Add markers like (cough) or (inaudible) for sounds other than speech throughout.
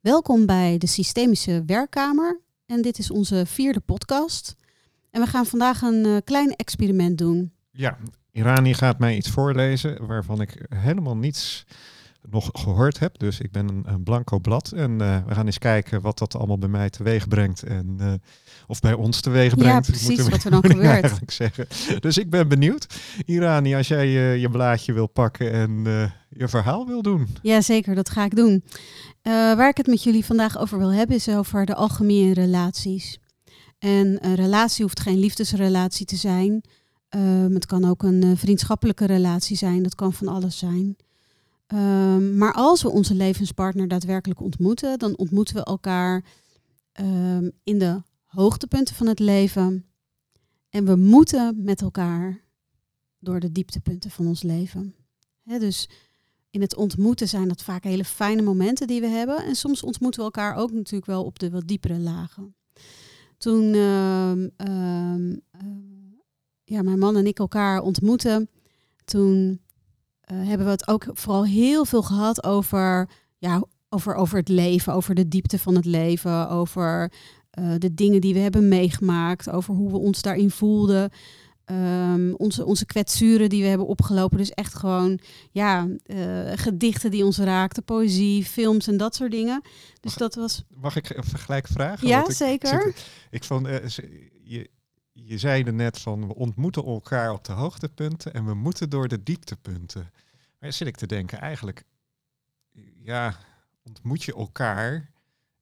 Welkom bij de Systemische Werkkamer en dit is onze vierde podcast. En we gaan vandaag een uh, klein experiment doen. Ja, Irani gaat mij iets voorlezen waarvan ik helemaal niets nog gehoord heb. Dus ik ben een, een blanco blad. En uh, we gaan eens kijken wat dat allemaal bij mij teweeg brengt. En, uh, of bij ons teweeg brengt. Ja, precies wat er dan (laughs) gebeurt. eigenlijk zeggen. Dus ik ben benieuwd. Irani, als jij uh, je blaadje wil pakken en je verhaal wil doen. Ja, zeker. Dat ga ik doen. Waar ik het met jullie vandaag over wil hebben is over de algemene relaties. En een relatie hoeft geen liefdesrelatie te zijn. Um, het kan ook een vriendschappelijke relatie zijn. Dat kan van alles zijn. Um, maar als we onze levenspartner daadwerkelijk ontmoeten, dan ontmoeten we elkaar um, in de hoogtepunten van het leven. En we moeten met elkaar door de dieptepunten van ons leven. Dus in het ontmoeten zijn dat vaak hele fijne momenten die we hebben. En soms ontmoeten we elkaar ook natuurlijk wel op de wat diepere lagen. Toen uh, ja, mijn man en ik elkaar ontmoetten, toen uh, hebben we het ook vooral heel veel gehad over, ja, over, over het leven, over de diepte van het leven, over uh, de dingen die we hebben meegemaakt, over hoe we ons daarin voelden. Um, onze, onze kwetsuren die we hebben opgelopen. Dus echt gewoon ja, uh, gedichten die ons raakten, poëzie, films en dat soort dingen. Dus mag, dat was. Mag ik een vergelijk vragen? Ja, ik, zeker. Ik, ik vond, uh, je, je zei er net van we ontmoeten elkaar op de hoogtepunten en we moeten door de dieptepunten. Maar zit ik te denken, eigenlijk, ja, ontmoet je elkaar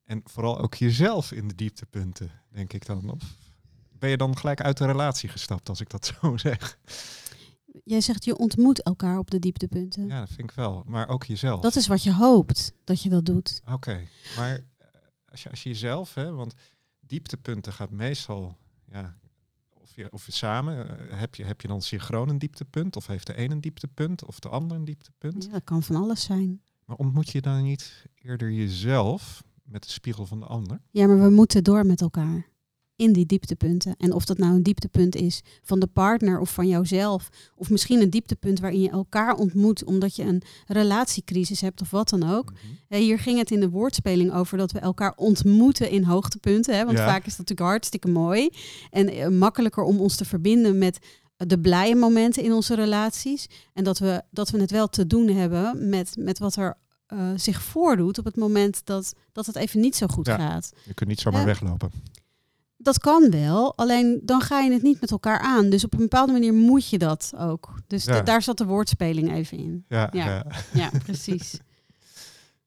en vooral ook jezelf in de dieptepunten, denk ik dan. Of ben je dan gelijk uit de relatie gestapt, als ik dat (laughs) zo zeg? Jij zegt je ontmoet elkaar op de dieptepunten. Ja, dat vind ik wel. Maar ook jezelf. Dat is wat je hoopt dat je dat doet. Oké, okay. maar als je, als je jezelf, hè, want dieptepunten gaat meestal, ja, of je, of je samen, uh, heb, je, heb je dan synchroon een dieptepunt? Of heeft de een een dieptepunt of de ander een dieptepunt? Ja, dat kan van alles zijn. Maar ontmoet je dan niet eerder jezelf met de spiegel van de ander? Ja, maar we moeten door met elkaar in die dieptepunten. En of dat nou een dieptepunt is van de partner of van jouzelf. Of misschien een dieptepunt waarin je elkaar ontmoet omdat je een relatiecrisis hebt of wat dan ook. Mm -hmm. Hier ging het in de woordspeling over dat we elkaar ontmoeten in hoogtepunten. Hè? Want ja. vaak is dat natuurlijk hartstikke mooi. En uh, makkelijker om ons te verbinden met de blije momenten in onze relaties. En dat we, dat we het wel te doen hebben met, met wat er uh, zich voordoet op het moment dat, dat het even niet zo goed ja, gaat. Je kunt niet zomaar ja. weglopen. Dat kan wel, alleen dan ga je het niet met elkaar aan. Dus op een bepaalde manier moet je dat ook. Dus ja. daar zat de woordspeling even in. Ja, ja. ja. ja precies.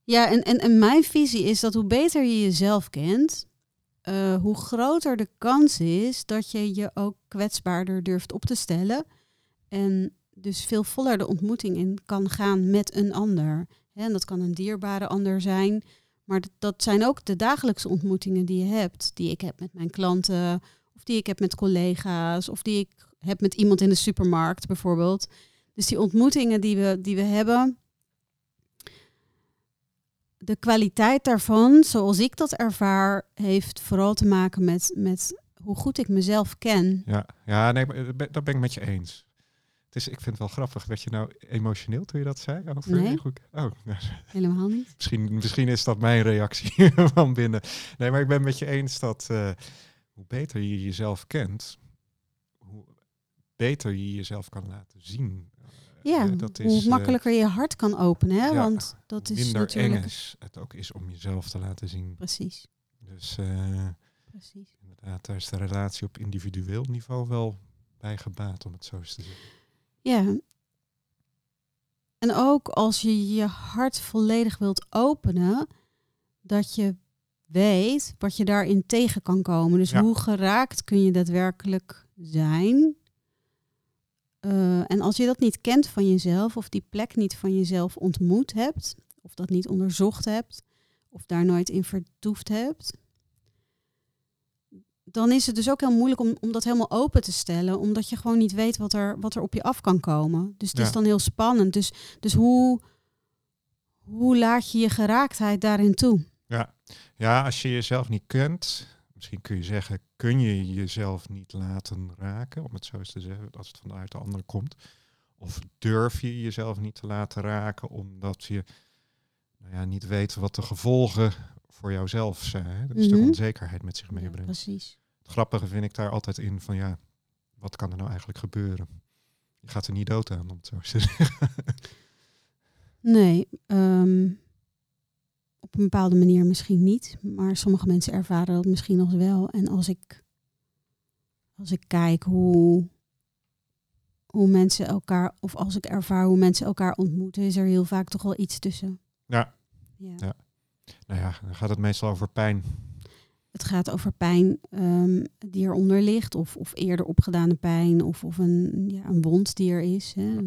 ja, en, en, en mijn visie is dat hoe beter je jezelf kent, uh, hoe groter de kans is dat je je ook kwetsbaarder durft op te stellen. En dus veel voller de ontmoeting in kan gaan met een ander. En dat kan een dierbare ander zijn. Maar dat zijn ook de dagelijkse ontmoetingen die je hebt. Die ik heb met mijn klanten, of die ik heb met collega's, of die ik heb met iemand in de supermarkt bijvoorbeeld. Dus die ontmoetingen die we, die we hebben, de kwaliteit daarvan, zoals ik dat ervaar, heeft vooral te maken met, met hoe goed ik mezelf ken. Ja, ja nee, dat ben ik met je eens. Het is, ik vind het wel grappig. Werd je nou emotioneel toen je dat zei? Over nee. Goed. Oh, (laughs) helemaal niet. Misschien, misschien is dat mijn reactie (laughs) van binnen. Nee, maar ik ben met je eens dat uh, hoe beter je jezelf kent, hoe beter je jezelf kan laten zien. Ja, uh, dat is, hoe makkelijker uh, je hart kan openen. Hè? Ja, Want dat is minder natuurlijk... eng is het ook is om jezelf te laten zien. Precies. Dus uh, Precies. inderdaad, daar is de relatie op individueel niveau wel bij gebaat, om het zo eens te zeggen. Ja. En ook als je je hart volledig wilt openen, dat je weet wat je daarin tegen kan komen. Dus Ja. hoe geraakt kun je daadwerkelijk zijn? Eh, en als je dat niet kent van jezelf, of die plek niet van jezelf ontmoet hebt, of dat niet onderzocht hebt, of daar nooit in vertoefd hebt, dan is het dus ook heel moeilijk om, om dat helemaal open te stellen, omdat je gewoon niet weet wat er, wat er op je af kan komen. Dus het Ja. is dan heel spannend. Dus, dus hoe, hoe laat je je geraaktheid daarin toe? Ja. ja, als je jezelf niet kent, misschien kun je zeggen, kun je jezelf niet laten raken, om het zo eens te zeggen, als het vanuit de ander komt. Of durf je jezelf niet te laten raken, omdat je nou ja, niet weet wat de gevolgen voor jouzelf zijn. Hè? Dat is de Mhm. onzekerheid met zich Ja, meebrengt. precies. Grappige vind ik daar altijd in van ja, wat kan er nou eigenlijk gebeuren? Je gaat er niet dood aan, om het zo te (laughs) zeggen. Nee, ehm, op een bepaalde manier misschien niet. Maar sommige mensen ervaren dat misschien als wel. En als ik, als ik kijk hoe, hoe mensen elkaar, of als ik ervaar hoe mensen elkaar ontmoeten, is er heel vaak toch wel iets tussen. Ja. ja. Ja. Nou ja, dan gaat het meestal over pijn. Het gaat over pijn ehm, die eronder ligt, of, of eerder opgedane pijn, of, of een, ja, een wond die er is. Hè.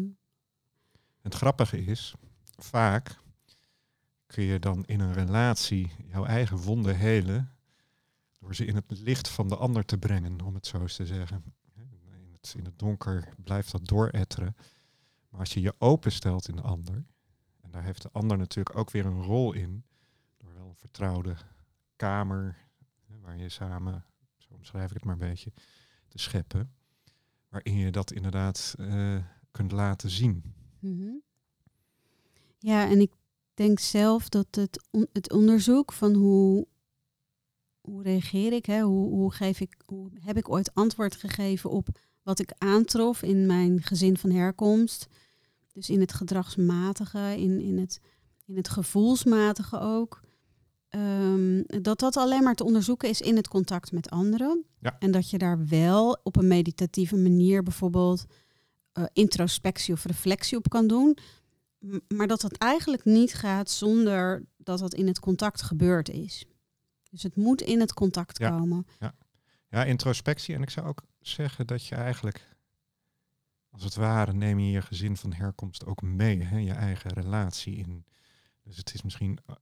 Het grappige is, vaak kun je dan in een relatie jouw eigen wonden helen door ze in het licht van de ander te brengen, om het zo eens te zeggen. In het, in het donker blijft dat dooretteren. Maar als je je openstelt in de ander, en daar heeft de ander natuurlijk ook weer een rol in, door wel een vertrouwde kamer, waar je samen, zo omschrijf ik het maar een beetje, te scheppen, waarin je dat inderdaad eh, kunt laten zien. Mhm. Ja, en ik denk zelf dat het, het onderzoek van hoe, hoe reageer ik, hè, hoe, hoe, geef ik, hoe heb ik ooit antwoord gegeven op wat ik aantrof in mijn gezin van herkomst. Dus in het gedragsmatige, in, in, het, in het gevoelsmatige ook. Ehm, dat dat alleen maar te onderzoeken is in het contact met anderen. Ja. En dat je daar wel op een meditatieve manier bijvoorbeeld eh, introspectie of reflectie op kan doen. Maar dat dat eigenlijk niet gaat zonder dat dat in het contact gebeurd is. Dus het moet in het contact Ja. komen. Ja, introspectie. En ik zou ook zeggen dat je eigenlijk, als het ware, neem je je gezin van herkomst ook mee, hè, je eigen relatie in. Dus het is misschien eh,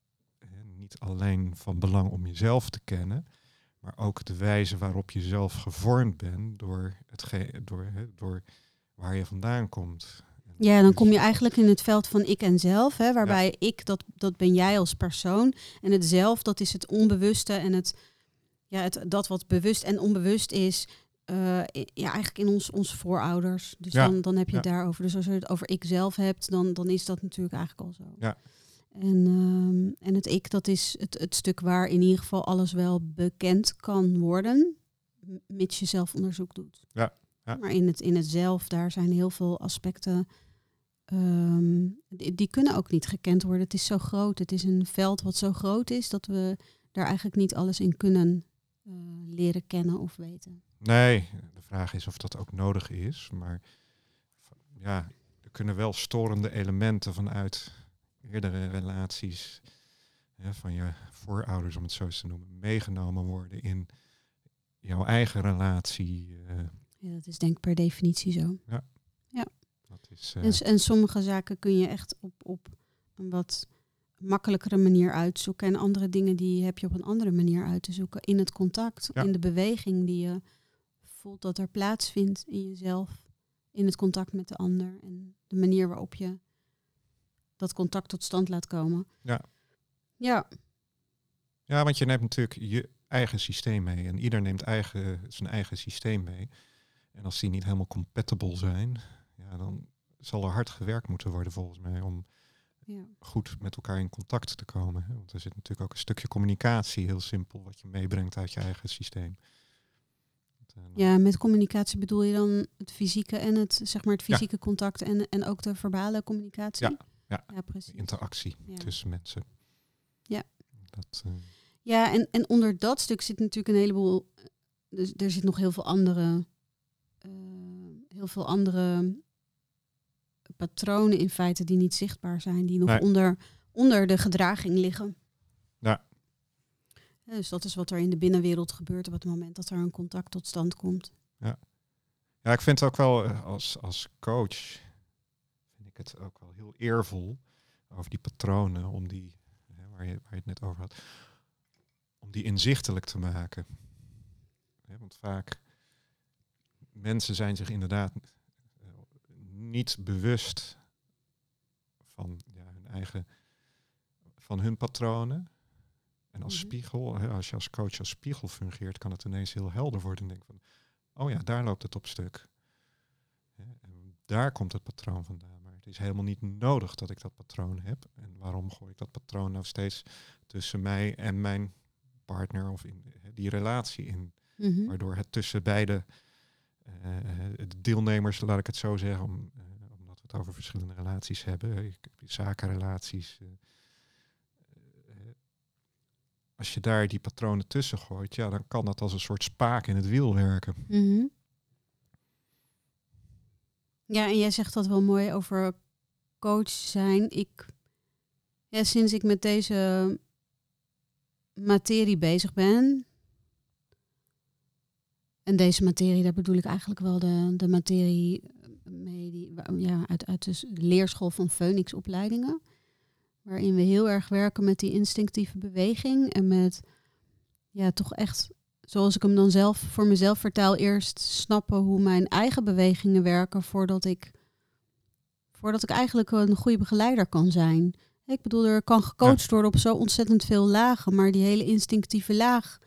niet alleen van belang om jezelf te kennen, maar ook de wijze waarop je zelf gevormd bent door, hetge- door, door waar je vandaan komt. Ja, dan dus- kom je eigenlijk in het veld van ik en zelf, hè, waarbij ik, dat, dat ben jij als persoon. En het zelf, dat is het onbewuste en het, ja, het, dat wat bewust en onbewust is, eh, ja, eigenlijk in ons, onze voorouders. Dus Ja, dan, dan heb je het ja. daarover. Dus als je het over ik zelf hebt, dan, dan is dat natuurlijk eigenlijk al zo. Ja. En, ehm, en het ik, dat is het, het stuk waar in ieder geval alles wel bekend kan worden, mits je zelf onderzoek doet. Ja, ja. Maar in het, in het zelf, daar zijn heel veel aspecten, ehm, die, die kunnen ook niet gekend worden. Het is zo groot, het is een veld wat zo groot is, dat we daar eigenlijk niet alles in kunnen eh, leren kennen of weten. Nee, de vraag is of dat ook nodig is. Maar ja, er kunnen wel storende elementen vanuit eerdere relaties hè, van je voorouders, om het zo eens te noemen, meegenomen worden in jouw eigen relatie. eh, Ja, dat is denk ik per definitie zo. dat is, eh, En, en sommige zaken kun je echt op, op een wat makkelijkere manier uitzoeken. En andere dingen die heb je op een andere manier uit te zoeken. In het contact, Ja. in de beweging die je voelt dat er plaatsvindt in jezelf. In het contact met de ander. En de manier waarop je dat contact tot stand laat komen. Ja. Ja, ja, want je neemt natuurlijk je eigen systeem mee. En ieder neemt eigen, zijn eigen systeem mee. En als die niet helemaal compatible zijn, ja, dan zal er hard gewerkt moeten worden volgens mij om ja. goed met elkaar in contact te komen. Want er zit natuurlijk ook een stukje communicatie, heel simpel, wat je meebrengt uit je eigen systeem. Eh, ja, met communicatie bedoel je dan het fysieke en het, zeg maar het Ja. fysieke contact en, en ook de verbale communicatie? Ja, ja. ja precies. interactie Ja. tussen mensen. Ja. Dat, eh, Ja, en, en onder dat stuk zit natuurlijk een heleboel. Dus er zit nog heel veel andere. eh, heel veel andere patronen in feite die niet zichtbaar zijn, die nog Nee. onder, onder de gedraging liggen. Ja. Ja, Dus dat is wat er in de binnenwereld gebeurt op het moment dat er een contact tot stand komt. ja, ik vind het ook wel eh, als, als coach, het ook wel heel eervol over die patronen, om die, hè, waar, je, waar je het net over had, om die inzichtelijk te maken. Hè, want vaak, mensen zijn zich inderdaad eh, niet bewust van ja, hun eigen, van hun patronen. En als Mhm. spiegel, hè, als je als coach als spiegel fungeert, kan het ineens heel helder worden. En denk van, oh ja, daar loopt het op stuk. Hè, en daar komt het patroon vandaan. Het is helemaal niet nodig dat ik dat patroon heb. En waarom gooi ik dat patroon nou steeds tussen mij en mijn partner of in die relatie in? Mhm. Waardoor het tussen beide eh, de deelnemers, laat ik het zo zeggen, om, eh, omdat we het over verschillende relaties hebben, zakenrelaties. eh, als je daar die patronen tussen gooit, ja, dan kan dat als een soort spaak in het wiel werken. Mhm. Ja, en jij zegt dat wel mooi over coach zijn. Ik, ja, sinds ik met deze materie bezig ben. En deze materie, daar bedoel ik eigenlijk wel de, de materie mee die, ja, uit, uit de leerschool van Phoenix opleidingen. Waarin we heel erg werken met die instinctieve beweging en met ja, toch echt zoals ik hem dan zelf voor mezelf vertaal, eerst snappen hoe mijn eigen bewegingen werken voordat ik, voordat ik eigenlijk een goede begeleider kan zijn. Ik bedoel, er kan gecoacht worden op zo ontzettend veel lagen, maar die hele instinctieve laag,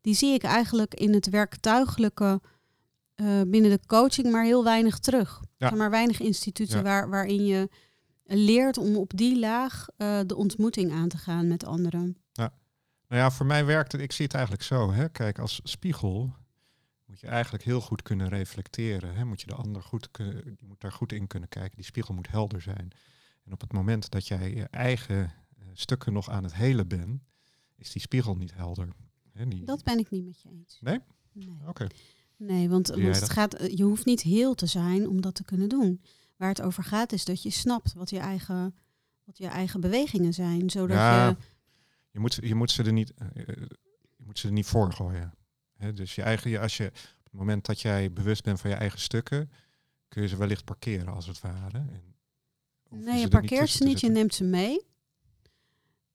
die zie ik eigenlijk in het werktuigelijke eh, binnen de coaching maar heel weinig terug. Ja. Er zijn maar weinig instituten Ja. waar, waarin je leert om op die laag eh, de ontmoeting aan te gaan met anderen. Nou ja, voor mij werkt het, ik zie het eigenlijk zo. Hè? Kijk, als spiegel moet je eigenlijk heel goed kunnen reflecteren. Hè? Moet je de ander goed kunnen, je moet daar goed in kunnen kijken. Die spiegel moet helder zijn. En op het moment dat jij je eigen eh, stukken nog aan het helen bent, is die spiegel niet helder. Hè? Die, Dat ben ik niet met je eens. Nee? Nee. Oké. Nee, want, het gaat, eh, je hoeft niet heel te zijn om dat te kunnen doen. Waar het over gaat is dat je snapt wat je eigen, wat je eigen bewegingen zijn. Zodat Ja, je. Je moet, je moet ze er niet, eh, eh, je moet ze er niet voor gooien. Dus je eigen, je- als je op het moment dat jij bewust bent van je eigen stukken, kun je ze wellicht parkeren als het ware. En Nee, je er parkeert ze niet, je neemt ze mee.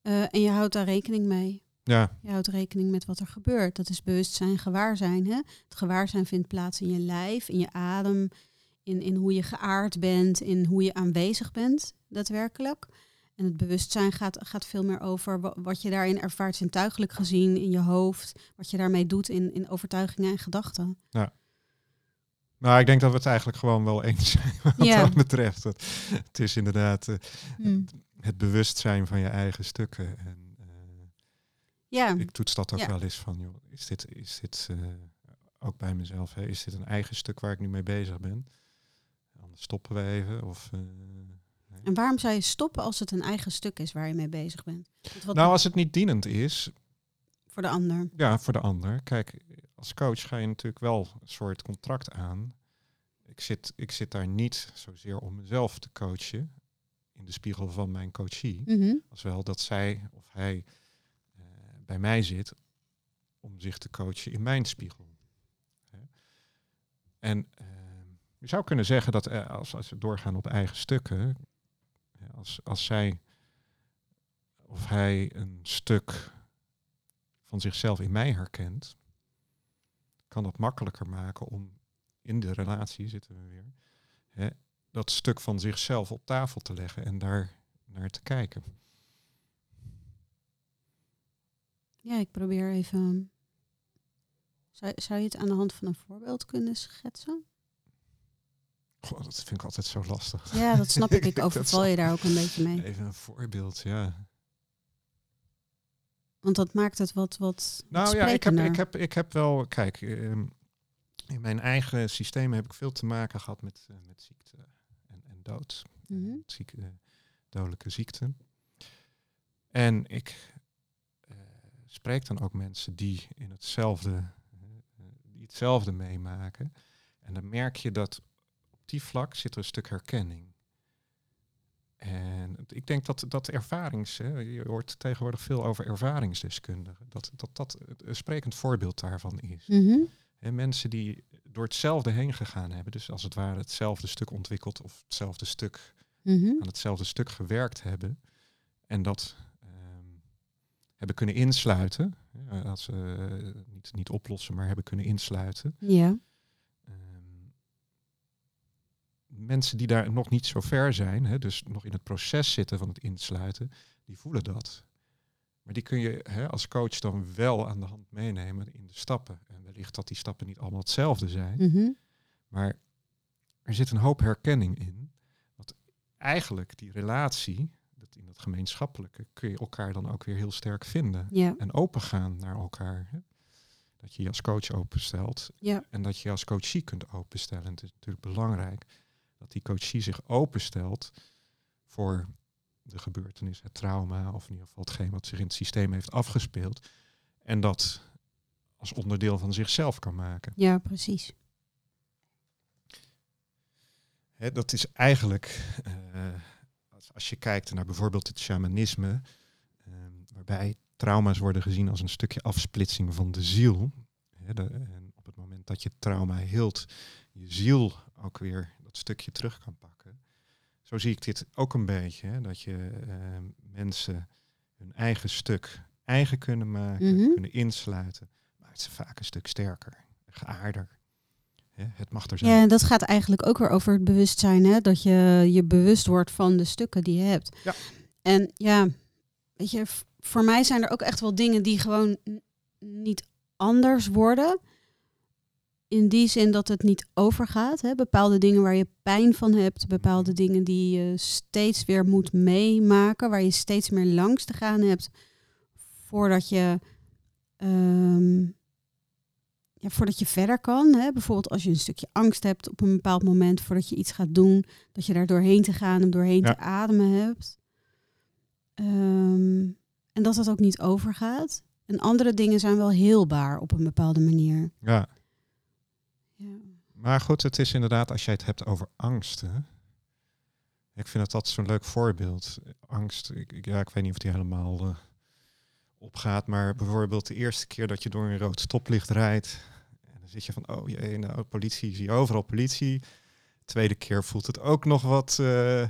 Eh, en je houdt daar rekening mee. Ja, Je houdt rekening met wat er gebeurt. Dat is bewustzijn, gewaarzijn. Hè? Het gewaarzijn vindt plaats in je lijf, in je adem, in, in hoe je geaard bent, in hoe je aanwezig bent, daadwerkelijk. En het bewustzijn gaat, gaat veel meer over wa- wat je daarin ervaart, zintuigelijk gezien, in je hoofd. Wat je daarmee doet in, in overtuigingen en gedachten. nou ik denk dat we het eigenlijk gewoon wel eens zijn (laughs) wat Ja. dat betreft. Het, het is inderdaad eh, Hmm. het bewustzijn van je eigen stukken. En eh, Ja, ik toets dat ook Ja. wel eens van, joh, is dit, is dit eh, ook bij mezelf, hè, is dit een eigen stuk waar ik nu mee bezig ben? Anders stoppen we even. Of, en waarom zou je stoppen als het een eigen stuk is waar je mee bezig bent? Wat nou, als het niet dienend is, voor de ander. Ja, voor de ander. Kijk, als coach ga je natuurlijk wel een soort contract aan. Ik zit, ik zit daar niet zozeer om mezelf te coachen in de spiegel van mijn coachie. Mhm. Als wel dat zij of hij eh, bij mij zit om zich te coachen in mijn spiegel. Hè. En eh, je zou kunnen zeggen dat eh, als, als we doorgaan op eigen stukken, als, als zij of hij een stuk van zichzelf in mij herkent, kan dat makkelijker maken om in de relatie, zitten we weer, hè, dat stuk van zichzelf op tafel te leggen en daar naar te kijken. Ja, ik probeer even. Zou, zou je het aan de hand van een voorbeeld kunnen schetsen? Goh, dat vind ik altijd zo lastig. Ja, dat snap ik. (laughs) Ik overval je daar ook een beetje mee. Even een voorbeeld, ja. Want dat maakt het wat, wat Nou ja, ik heb, ik, heb, ik heb wel, kijk, ehm, in mijn eigen systeem heb ik veel te maken gehad met, eh, met ziekte en, en dood. Zieke, dodelijke ziekte. En ik spreek dan ook mensen die in hetzelfde, die hetzelfde meemaken. En dan merk je dat die vlak zit er een stuk herkenning. En ik denk dat dat ervarings, hè, je hoort tegenwoordig veel over ervaringsdeskundigen, dat dat, dat een sprekend voorbeeld daarvan is. Mhm. Hè, mensen die door hetzelfde heen gegaan hebben, dus als het ware hetzelfde stuk ontwikkeld of hetzelfde stuk Mhm. aan hetzelfde stuk gewerkt hebben en dat ehm, hebben kunnen insluiten, als ze eh, niet, niet oplossen, maar hebben kunnen insluiten. Ja. Mensen die daar nog niet zo ver zijn, hè, dus nog in het proces zitten van het insluiten, die voelen dat. Maar die kun je hè, als coach dan wel aan de hand meenemen in de stappen. En wellicht dat die stappen niet allemaal hetzelfde zijn. Mhm. Maar er zit een hoop herkenning in. Wat eigenlijk die relatie, dat in dat gemeenschappelijke, kun je elkaar dan ook weer heel sterk vinden. Ja. En opengaan naar elkaar. Hè? Dat je je als coach openstelt Ja. en dat je je als coachie kunt openstellen. En het is natuurlijk belangrijk dat die coachie zich openstelt voor de gebeurtenis, het trauma, of in ieder geval hetgeen wat zich in het systeem heeft afgespeeld. En dat als onderdeel van zichzelf kan maken. ja, precies. Hè, dat is eigenlijk, eh, als, je kijkt naar bijvoorbeeld het shamanisme, eh, waarbij trauma's worden gezien als een stukje afsplitsing van de ziel. Hè, de- en op het moment dat je trauma hield, je ziel ook weer dat stukje terug kan pakken. Zo zie ik dit ook een beetje, hè, dat je eh, mensen hun eigen stuk eigen kunnen maken, Mhm. kunnen insluiten, maakt ze vaak een stuk sterker, geaarder. Hè, het mag er zijn. Ja, en dat gaat eigenlijk ook weer over het bewustzijn, hè? dat je je bewust wordt van de stukken die je hebt. Ja. En ja, weet je, voor mij zijn er ook echt wel dingen die gewoon niet anders worden. In die zin dat het niet overgaat. Hè? Bepaalde dingen waar je pijn van hebt, bepaalde dingen die je steeds weer moet meemaken, waar je steeds meer langs te gaan hebt voordat je, ehm, ja, voordat je verder kan. Hè? Bijvoorbeeld als je een stukje angst hebt op een bepaald moment voordat je iets gaat doen, dat je daar doorheen te gaan en doorheen Ja. te ademen hebt. Ehm, en dat dat ook niet overgaat. En andere dingen zijn wel heelbaar op een bepaalde manier. Ja. Maar goed, het is inderdaad, als jij het hebt over angsten. Ik vind het altijd zo'n leuk voorbeeld. Angst, ik, ja, ik weet niet of die helemaal eh, opgaat. Maar bijvoorbeeld de eerste keer dat je door een rood stoplicht rijdt. En dan zit je van, oh jee, nou, politie, zie je overal politie. Tweede keer voelt het ook nog wat eh,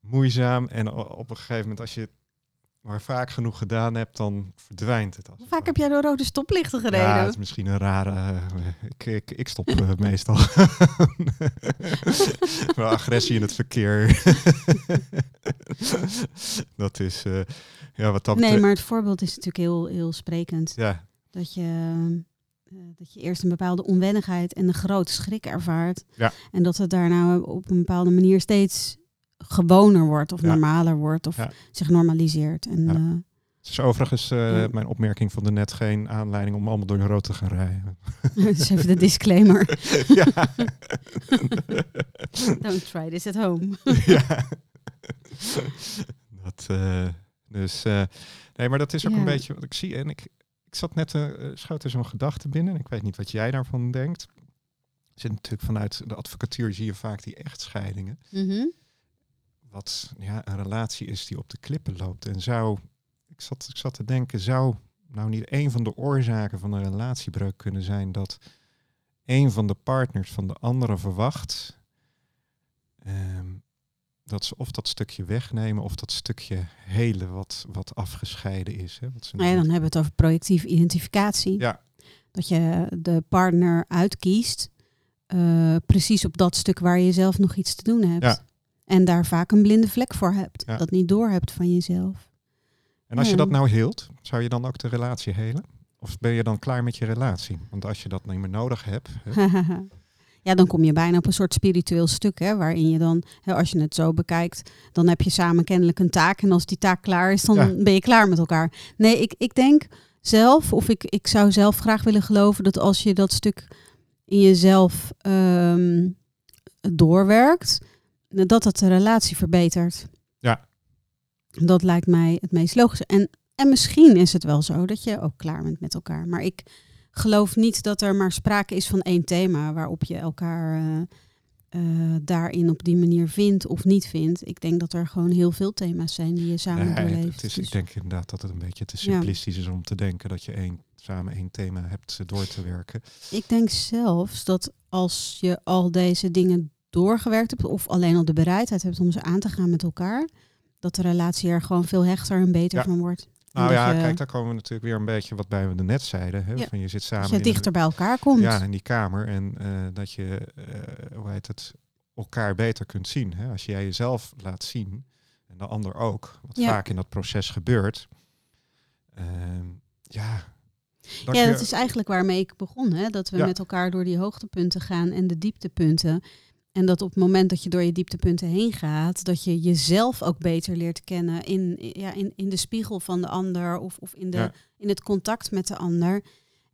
moeizaam. En op een gegeven moment, als je maar vaak genoeg gedaan hebt, dan verdwijnt het. als Hoe het vaak heb jij door rode stoplichten gereden? ja, het is misschien een rare. eh, ik, ik, ik stop eh, (laughs) meestal. (laughs) Agressie in het verkeer. (laughs) dat is. eh, ja, wat dat nee, maar het voorbeeld is natuurlijk heel, heel sprekend. Ja, Dat je, dat je eerst een bepaalde onwennigheid en een grote schrik ervaart. Ja. En dat het daarna op een bepaalde manier steeds gewoner wordt of Ja. normaler wordt of Ja. zich normaliseert. En, Ja. eh, het is overigens eh, mijn opmerking van de net geen aanleiding om allemaal door de rood te gaan rijden. (laughs) dus even de disclaimer. (laughs) (laughs) Don't try this at home. ja. dat, eh, dus, nee, maar dat is ook een beetje wat ik zie. En ik, ik zat net, schoot er zo'n gedachte binnen. En ik weet niet wat jij daarvan denkt. Zit natuurlijk vanuit de advocatuur zie je vaak die echtscheidingen. Mhm. Wat ja, een relatie is die op de klippen loopt. En zou, ik zat, ik zat te denken, zou nou niet een van de oorzaken van een relatiebreuk kunnen zijn dat een van de partners van de andere verwacht ehm, dat ze of dat stukje wegnemen of dat stukje hele wat, wat afgescheiden is. Hè, wat ze Nou ja, dan hebben we het over projectieve identificatie. Ja. Dat je de partner uitkiest, eh, precies op dat stuk waar je zelf nog iets te doen hebt. Ja. En daar vaak een blinde vlek voor hebt. Ja. Dat niet door hebt van jezelf. En als je dat nou hield, zou je dan ook de relatie helen? Of ben je dan klaar met je relatie? Want als je dat niet meer nodig hebt, hè, (laughs) ja, dan kom je bijna op een soort spiritueel stuk, hè, waarin je dan, hè, als je het zo bekijkt, dan heb je samen kennelijk een taak. En als die taak klaar is, dan Ja. ben je klaar met elkaar. Nee, ik, ik denk zelf, of ik, ik zou zelf graag willen geloven dat als je dat stuk in jezelf ehm, doorwerkt, dat het de relatie verbetert. Ja. Dat lijkt mij het meest logische. En, en misschien is het wel zo dat je ook klaar bent met elkaar. Maar ik geloof niet dat er maar sprake is van één thema waarop je elkaar eh, daarin op die manier vindt of niet vindt. Ik denk dat er gewoon heel veel thema's zijn die je samen Nee, doorleeft. het is, Dus- ik denk inderdaad dat het een beetje te Ja. simplistisch is om te denken dat je één, samen één thema hebt door te werken. Ik denk zelfs dat als je al deze dingen doorgewerkt hebt of alleen al de bereidheid hebt om ze aan te gaan met elkaar, dat de relatie er gewoon veel hechter en beter Ja. van wordt. Nou dat ja, je- kijk, daar komen we natuurlijk weer een beetje wat bij we net zeiden. Hè? Ja. Van je zit samen Als je een- dichter bij elkaar komt. ja, in die kamer en eh, dat je, eh, hoe heet het, elkaar beter kunt zien. Hè? Als jij jezelf laat zien en de ander ook, wat Ja. vaak in dat proces gebeurt. Ehm, ja, dat ja, je- dat is eigenlijk waarmee ik begon. Hè? Dat we met elkaar door die hoogtepunten gaan en de dieptepunten. En dat op het moment dat je door je dieptepunten heen gaat, dat je jezelf ook beter leert kennen in, ja, in, in de spiegel van de ander of, of in, de, Ja. in het contact met de ander.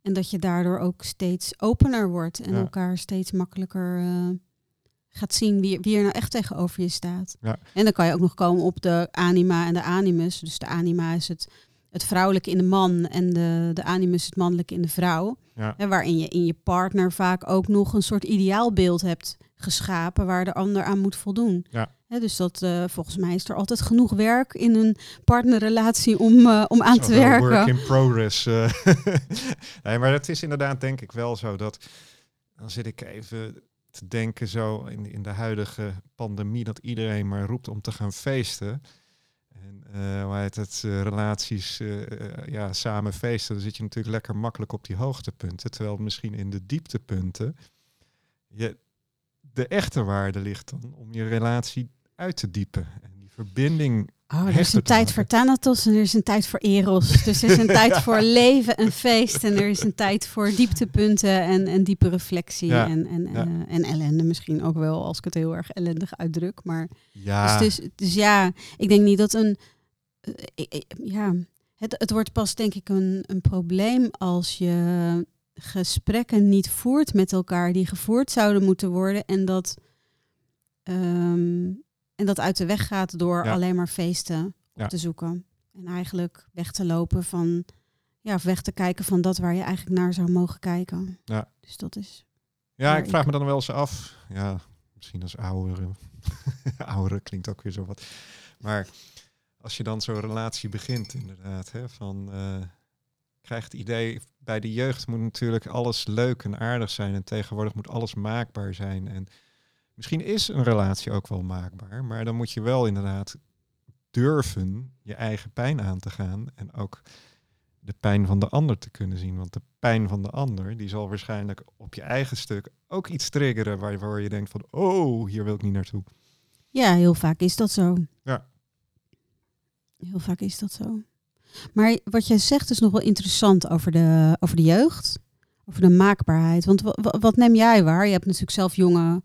En dat je daardoor ook steeds opener wordt en Ja. elkaar steeds makkelijker eh, gaat zien wie, wie er nou echt tegenover je staat. Ja. En dan kan je ook nog komen op de anima en de animus. Dus de anima is het, het vrouwelijke in de man en de, de animus het mannelijke in de vrouw. Ja. En waarin je in je partner vaak ook nog een soort ideaalbeeld hebt geschapen waar de ander aan moet voldoen. Ja. Dus dat eh, volgens mij is er altijd genoeg werk in een partnerrelatie om, eh, om aan te werken. Work in progress. eh. (laughs) nee, maar het is inderdaad denk ik wel zo dat... Dan zit ik even te denken zo in, in de huidige pandemie... dat iedereen maar roept om te gaan feesten. En hoe heet het, relaties ja, samen feesten. Dan zit je natuurlijk lekker makkelijk op die hoogtepunten. Terwijl misschien in de dieptepunten... Je, de echte waarde ligt dan om je relatie uit te diepen. En die verbinding Oh, er is een tijd voor Thanatos en er is een tijd voor Eros. Dus er is een (laughs) tijd voor leven en feest. En er is een tijd voor dieptepunten en, en diepe reflectie. Ja, En, en, ja. eh, en ellende misschien ook wel, als ik het heel erg ellendig uitdruk. Maar Ja, Dus, dus, dus ja, ik denk niet dat een. eh, ik- ja, het, het wordt pas denk ik een, een probleem als je gesprekken niet voert met elkaar die gevoerd zouden moeten worden. En dat, ehm, en dat uit de weg gaat door Ja. alleen maar feesten op Ja. te zoeken. En eigenlijk weg te lopen van. Ja, of weg te kijken van dat waar je eigenlijk naar zou mogen kijken. Ja. Dus dat is. Ja, ik vraag ik- me dan wel eens af. Ja, misschien als oudere. (laughs) oudere klinkt ook weer zo wat. Maar als je dan zo'n relatie begint, inderdaad, hè, van eh krijg het idee bij de jeugd moet natuurlijk alles leuk en aardig zijn en tegenwoordig moet alles maakbaar zijn. En misschien is een relatie ook wel maakbaar, maar dan moet je wel inderdaad durven je eigen pijn aan te gaan en ook de pijn van de ander te kunnen zien. Want de pijn van de ander, die zal waarschijnlijk op je eigen stuk ook iets triggeren waardoor je denkt van, oh, hier wil ik niet naartoe. Ja, heel vaak is dat zo. Ja. Heel vaak is dat zo. Maar wat jij zegt is nog wel interessant over de, over de jeugd. Over de maakbaarheid. Want wa- wa- wat neem jij waar? Je hebt natuurlijk zelf jonge,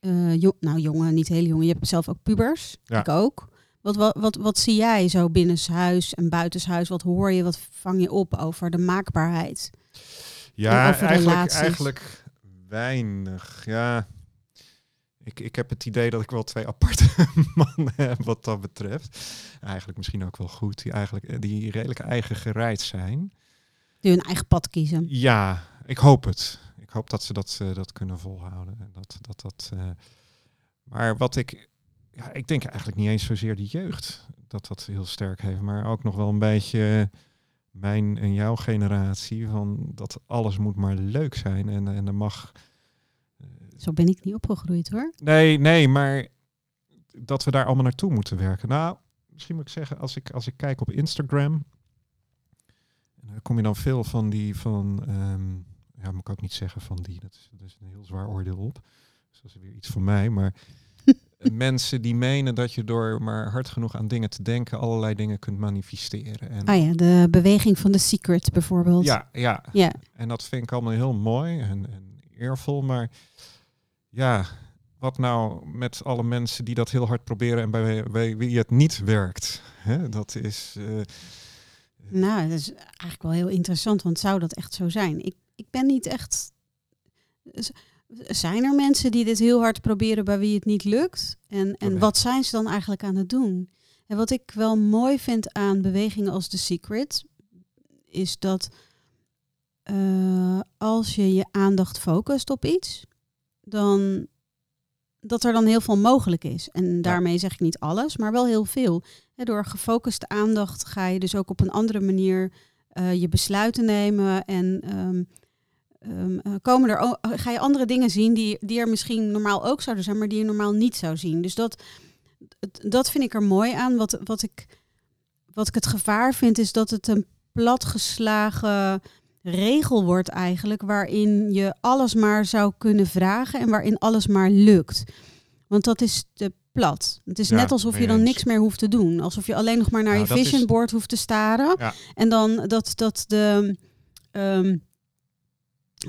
eh, jo- nou jonge, niet hele jonge. Je hebt zelf ook pubers. Ja. Ik ook. Wat, wat, wat, wat zie jij zo binnenshuis en buitenshuis? Wat hoor je, wat vang je op over de maakbaarheid? Ja, eigenlijk, relaties. eigenlijk weinig. Ja, ik, ik heb het idee dat ik wel twee aparte (laughs) mannen heb wat dat betreft. Eigenlijk misschien ook wel goed, die, eigenlijk, eh, die redelijk eigen gereid zijn. Die hun eigen pad kiezen. Ja, ik hoop het. Ik hoop dat ze dat, eh, dat kunnen volhouden. En dat, dat, dat, eh, maar wat ik, ja, ik denk eigenlijk niet eens zozeer de jeugd dat dat heel sterk heeft, maar ook nog wel een beetje mijn en jouw generatie van dat alles moet maar leuk zijn en, en er mag. Zo ben ik niet opgegroeid hoor. Nee, nee, maar dat we daar allemaal naartoe moeten werken. Nou, misschien moet ik zeggen, als ik, als ik kijk op Instagram, daar kom je dan veel van die van, ehm, ja, moet ik ook niet zeggen van die, dat is, dat is een heel zwaar oordeel op. Dus dat is weer iets voor mij, maar (laughs) mensen die menen dat je door maar hard genoeg aan dingen te denken allerlei dingen kunt manifesteren. En, Ah ja, de beweging van de secret bijvoorbeeld. ja, ja, Ja, en dat vind ik allemaal heel mooi en, en eervol. Maar ja, wat nou met alle mensen die dat heel hard proberen en bij, bij wie het niet werkt? Hè? Dat is. eh, Nou, dat is eigenlijk wel heel interessant, want zou dat echt zo zijn? Ik, ik ben niet echt. Zijn er mensen die dit heel hard proberen bij wie het niet lukt? En, en wat zijn ze dan eigenlijk aan het doen? En wat ik wel mooi vind aan bewegingen als The Secret, is dat eh, als je je aandacht focust op iets, dan dat er dan heel veel mogelijk is. En daarmee zeg ik niet alles, maar wel heel veel. Door gefocuste aandacht ga je dus ook op een andere manier eh, je besluiten nemen. En ehm, ehm, eh, komen er, o- ga je andere dingen zien die, die er misschien normaal ook zouden zijn, maar die je normaal niet zou zien. Dus dat, dat vind ik er mooi aan. Wat, wat, ik, wat ik het gevaar vind, is dat het een platgeslagen regel wordt eigenlijk, waarin je alles maar zou kunnen vragen en waarin alles maar lukt. Want dat is te plat. Het is Ja, net alsof je dan niks meer hoeft te doen. Alsof je alleen nog maar naar Nou, je dat is- vision board hoeft te staren. Ja. En dan dat, dat de... ehm,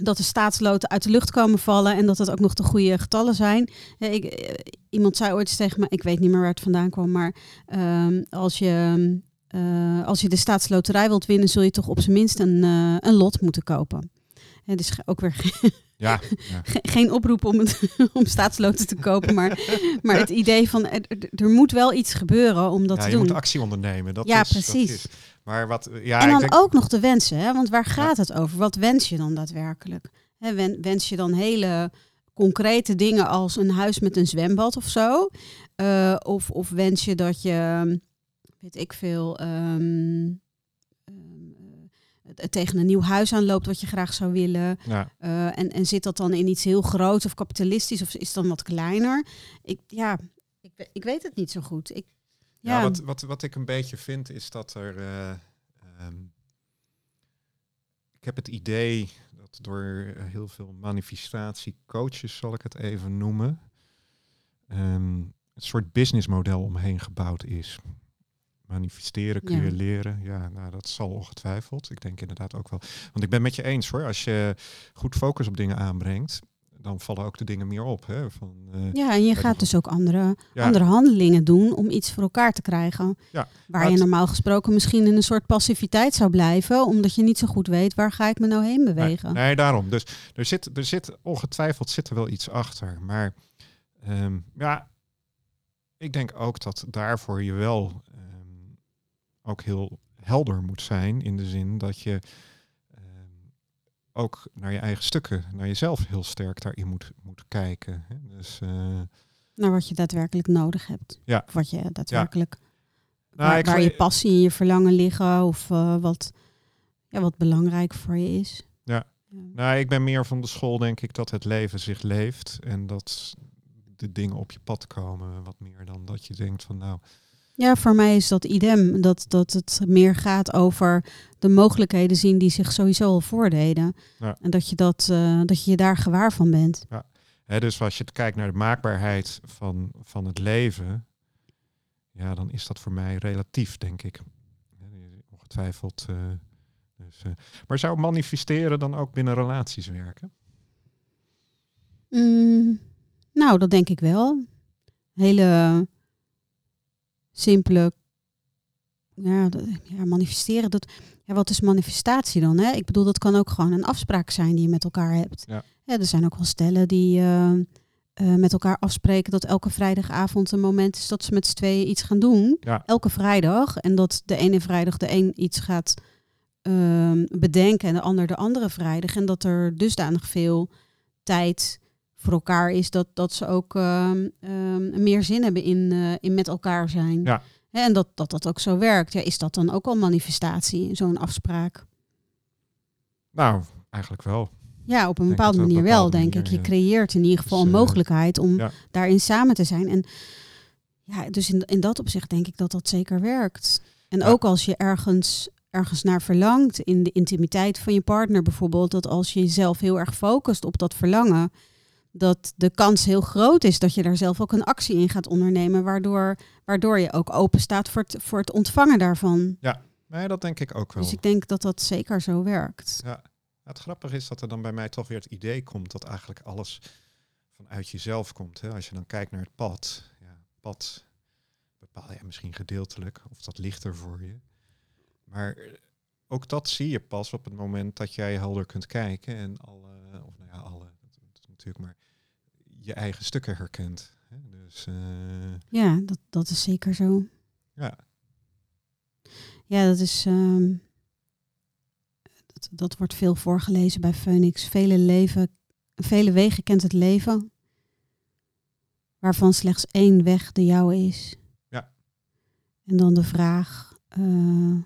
dat de staatsloten uit de lucht komen vallen en dat het ook nog de goede getallen zijn. Ik, eh, iemand zei ooit eens tegen me, ik weet niet meer waar het vandaan kwam, maar ehm, als, je, eh, als je de staatsloterij wilt winnen, zul je toch op zijn minst een, eh, een lot moeten kopen. Ja, dus ge- ook weer ge- (laughs) Ja, ja. (laughs) ge- geen oproep om, het, (laughs) om staatsloten te kopen, maar, maar het idee van er, moet wel iets gebeuren om dat ja te je doen. moet actie ondernemen. Dat Ja, is, dat precies. is- Maar wat, ja, en dan denk, ook nog de wensen, hè? want waar gaat het over? Wat wens je dan daadwerkelijk? Hè, wen- wens je dan hele concrete dingen als een huis met een zwembad of zo? Eh, of, of wens je dat je, weet ik veel, eh, tegen een nieuw huis aanloopt wat je graag zou willen? ja, Eh, en, en zit dat dan in iets heel groots of kapitalistisch of is het dan wat kleiner? Ik, ja, ik, ik weet het niet zo goed. Ik, Ja, ja, wat, wat, wat ik een beetje vind is dat er. eh, ehm, ik heb het idee dat door heel veel manifestatiecoaches, zal ik het even noemen, een soort businessmodel omheen gebouwd is. Manifesteren kun Ja. je leren. Ja, nou, dat zal ongetwijfeld. Ik denk inderdaad ook wel. Want ik ben met je eens hoor. Als je goed focus op dingen aanbrengt, dan vallen ook de dingen meer op. Hè? Van, eh, ja, en je gaat dus ook andere ja, andere handelingen doen om iets voor elkaar te krijgen. Ja, Waar je het- normaal gesproken misschien in een soort passiviteit zou blijven, omdat je niet zo goed weet waar ga ik me nou heen bewegen. Nee, nee, daarom. Dus er zit, er zit ongetwijfeld zit er wel iets achter. Maar ehm, ja, ik denk ook dat daarvoor je wel ook heel helder moet zijn. In de zin dat je ehm, ook naar je eigen stukken, naar jezelf heel sterk daarin moet, moet kijken. Hè. Dus eh, Naar wat je daadwerkelijk nodig hebt. Ja. Of wat je daadwerkelijk Nou, waar, gel- je passie en je verlangen liggen of eh, wat, ja, wat belangrijk voor je is. Ja. Nou, ik ben meer van de school, denk ik, dat het leven zich leeft en dat de dingen op je pad komen. Wat meer dan dat je denkt van nou, Ja, voor mij is dat idem. Dat, dat het meer gaat over de mogelijkheden zien die zich sowieso al voordeden. Ja. En dat je, dat, eh, dat je je daar gewaar van bent. Hè, dus als je kijkt naar de maakbaarheid van, van het leven, ja, dan is dat voor mij relatief, denk ik. Ongetwijfeld. eh, dus, eh, maar zou manifesteren dan ook binnen relaties werken? Mm, nou, dat denk ik wel. Hele simpele. Ja, ja manifesteren. Dat, ja, wat is manifestatie dan? Hè? Ik bedoel, dat kan ook gewoon een afspraak zijn die je met elkaar hebt. Ja. er zijn ook wel stellen die eh, eh, met elkaar afspreken dat elke vrijdagavond een moment is dat ze met z'n tweeën iets gaan doen. Ja. Elke vrijdag. En dat de ene vrijdag de een iets gaat ehm, bedenken en de ander de andere vrijdag. En dat er dusdanig veel tijd voor elkaar is dat, dat ze ook ehm, ehm, meer zin hebben in, eh, in met elkaar zijn. Ja. En dat, dat dat ook zo werkt. Ja, is dat dan ook al manifestatie, zo'n afspraak? Nou, eigenlijk wel. Ja, op een bepaalde manier wel, denk ik. Je creëert in ieder geval Dus, een mogelijkheid om ja. daarin samen te zijn. En ja, dus in, in dat opzicht denk ik dat dat zeker werkt. En Ja. ook als je ergens, ergens naar verlangt, in de intimiteit van je partner bijvoorbeeld, dat als je jezelf heel erg focust op dat verlangen, dat de kans heel groot is dat je daar zelf ook een actie in gaat ondernemen, waardoor, waardoor je ook open staat voor het, voor het ontvangen daarvan. Nee, dat denk ik ook wel. Dus ik denk dat dat zeker zo werkt. Ja. Het grappige is dat er dan bij mij toch weer het idee komt dat eigenlijk alles vanuit jezelf komt. Hè? Als je dan kijkt naar het pad. Ja, pad bepaal je misschien gedeeltelijk of dat ligt er voor je. Maar ook dat zie je pas op het moment dat jij helder kunt kijken en alle, of nou ja, alle, dat is natuurlijk maar je eigen stukken herkent. Hè? Dus eh, Ja, dat, dat is zeker zo. ja, Ja, dat is. ehm, dat, dat wordt veel voorgelezen bij Phoenix. Vele, leven, vele wegen kent het leven, waarvan slechts één weg de jouwe is. Ja. En dan de vraag. eh,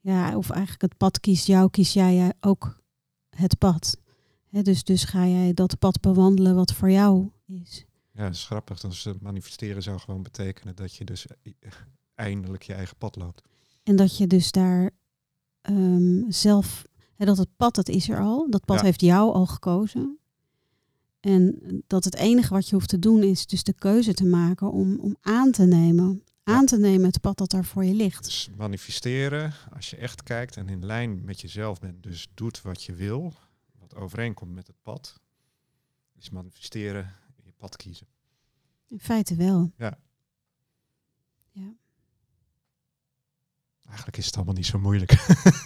ja, of eigenlijk het pad kiest jou, kies jij ook het pad. Dus, dus ga jij dat pad bewandelen wat voor jou is. ja, dat is grappig. Dus eh, manifesteren zou gewoon betekenen dat je dus eh, eindelijk je eigen pad loopt. En dat je dus daar ehm, zelf, dat het pad, dat is er al. Dat pad Ja. heeft jou al gekozen. En dat het enige wat je hoeft te doen is dus de keuze te maken om, om aan te nemen. Aan te nemen het pad dat daar voor je ligt. Dus manifesteren, als je echt kijkt en in lijn met jezelf bent, dus doet wat je wil, wat overeenkomt met het pad, is manifesteren, je pad kiezen. In feite wel. Eigenlijk is het allemaal niet zo moeilijk.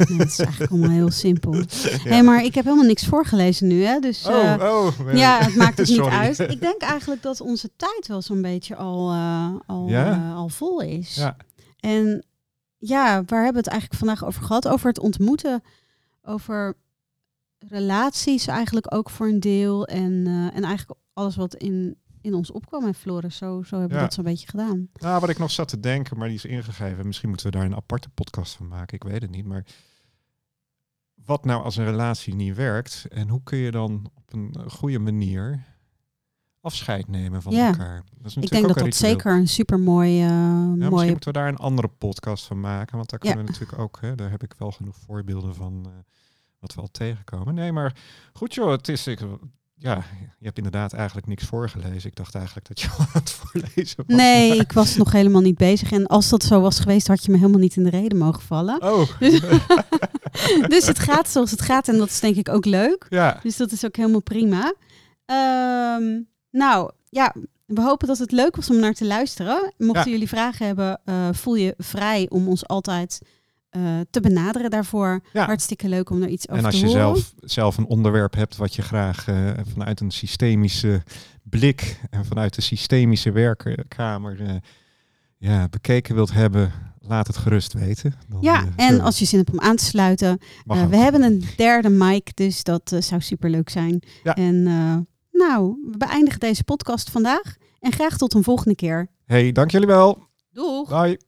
Nee, het is eigenlijk (laughs) allemaal heel simpel. Ja. Hé, maar ik heb helemaal niks voorgelezen nu, hè? Dus eh, oh, oh. eh, ja, het maakt het niet sorry. uit. (laughs) Ik denk eigenlijk dat onze tijd wel zo'n beetje al, eh, al, Ja? al vol is. Ja, En ja, waar hebben we het eigenlijk vandaag over gehad? Over het ontmoeten, over relaties eigenlijk ook voor een deel. En, eh, en eigenlijk alles wat in, in ons opkwam en Floris. Zo, zo hebben we Ja. dat zo'n beetje gedaan. nou, wat ik nog zat te denken, maar die is ingegeven. Misschien moeten we daar een aparte podcast van maken. Ik weet het niet. Maar wat nou als een relatie niet werkt? En hoe kun je dan op een eh, goede manier afscheid nemen van Ja. elkaar? Dat is Ik denk dat dat ritueel. zeker een super mooie, Ja, misschien mooie moeten we daar een andere podcast van maken. Want daar Ja. kunnen we natuurlijk ook, hè, daar heb ik wel genoeg voorbeelden van eh, wat we al tegenkomen. Nee, maar goed joh, het is. Ik, ja, je hebt inderdaad eigenlijk niks voorgelezen. Ik dacht eigenlijk dat je al aan het voorlezen was. Nee, ik was nog helemaal niet bezig. En als dat zo was geweest, had je me helemaal niet in de reden mogen vallen. Oh, (laughs) Dus, (laughs) dus het gaat zoals het gaat en dat is denk ik ook leuk. ja. Dus dat is ook helemaal prima. Ehm, nou, ja, we hopen dat het leuk was om naar te luisteren. Mochten Ja. jullie vragen hebben, eh, voel je vrij om ons altijd eh, te benaderen daarvoor. Ja. Hartstikke leuk om er iets over En als te je horen. zelf, zelf een onderwerp hebt wat je graag eh, vanuit een systemische blik en vanuit de systemische werkkamer eh, ja, bekeken wilt hebben, laat het gerust weten. Dan, Ja, en als je zin hebt om aan te sluiten. we hebben een derde mic, dus dat zou super leuk zijn. Ja. En nou, we beëindigen deze podcast vandaag. En graag tot een volgende keer. Hey, dank jullie wel. Doeg! Bye.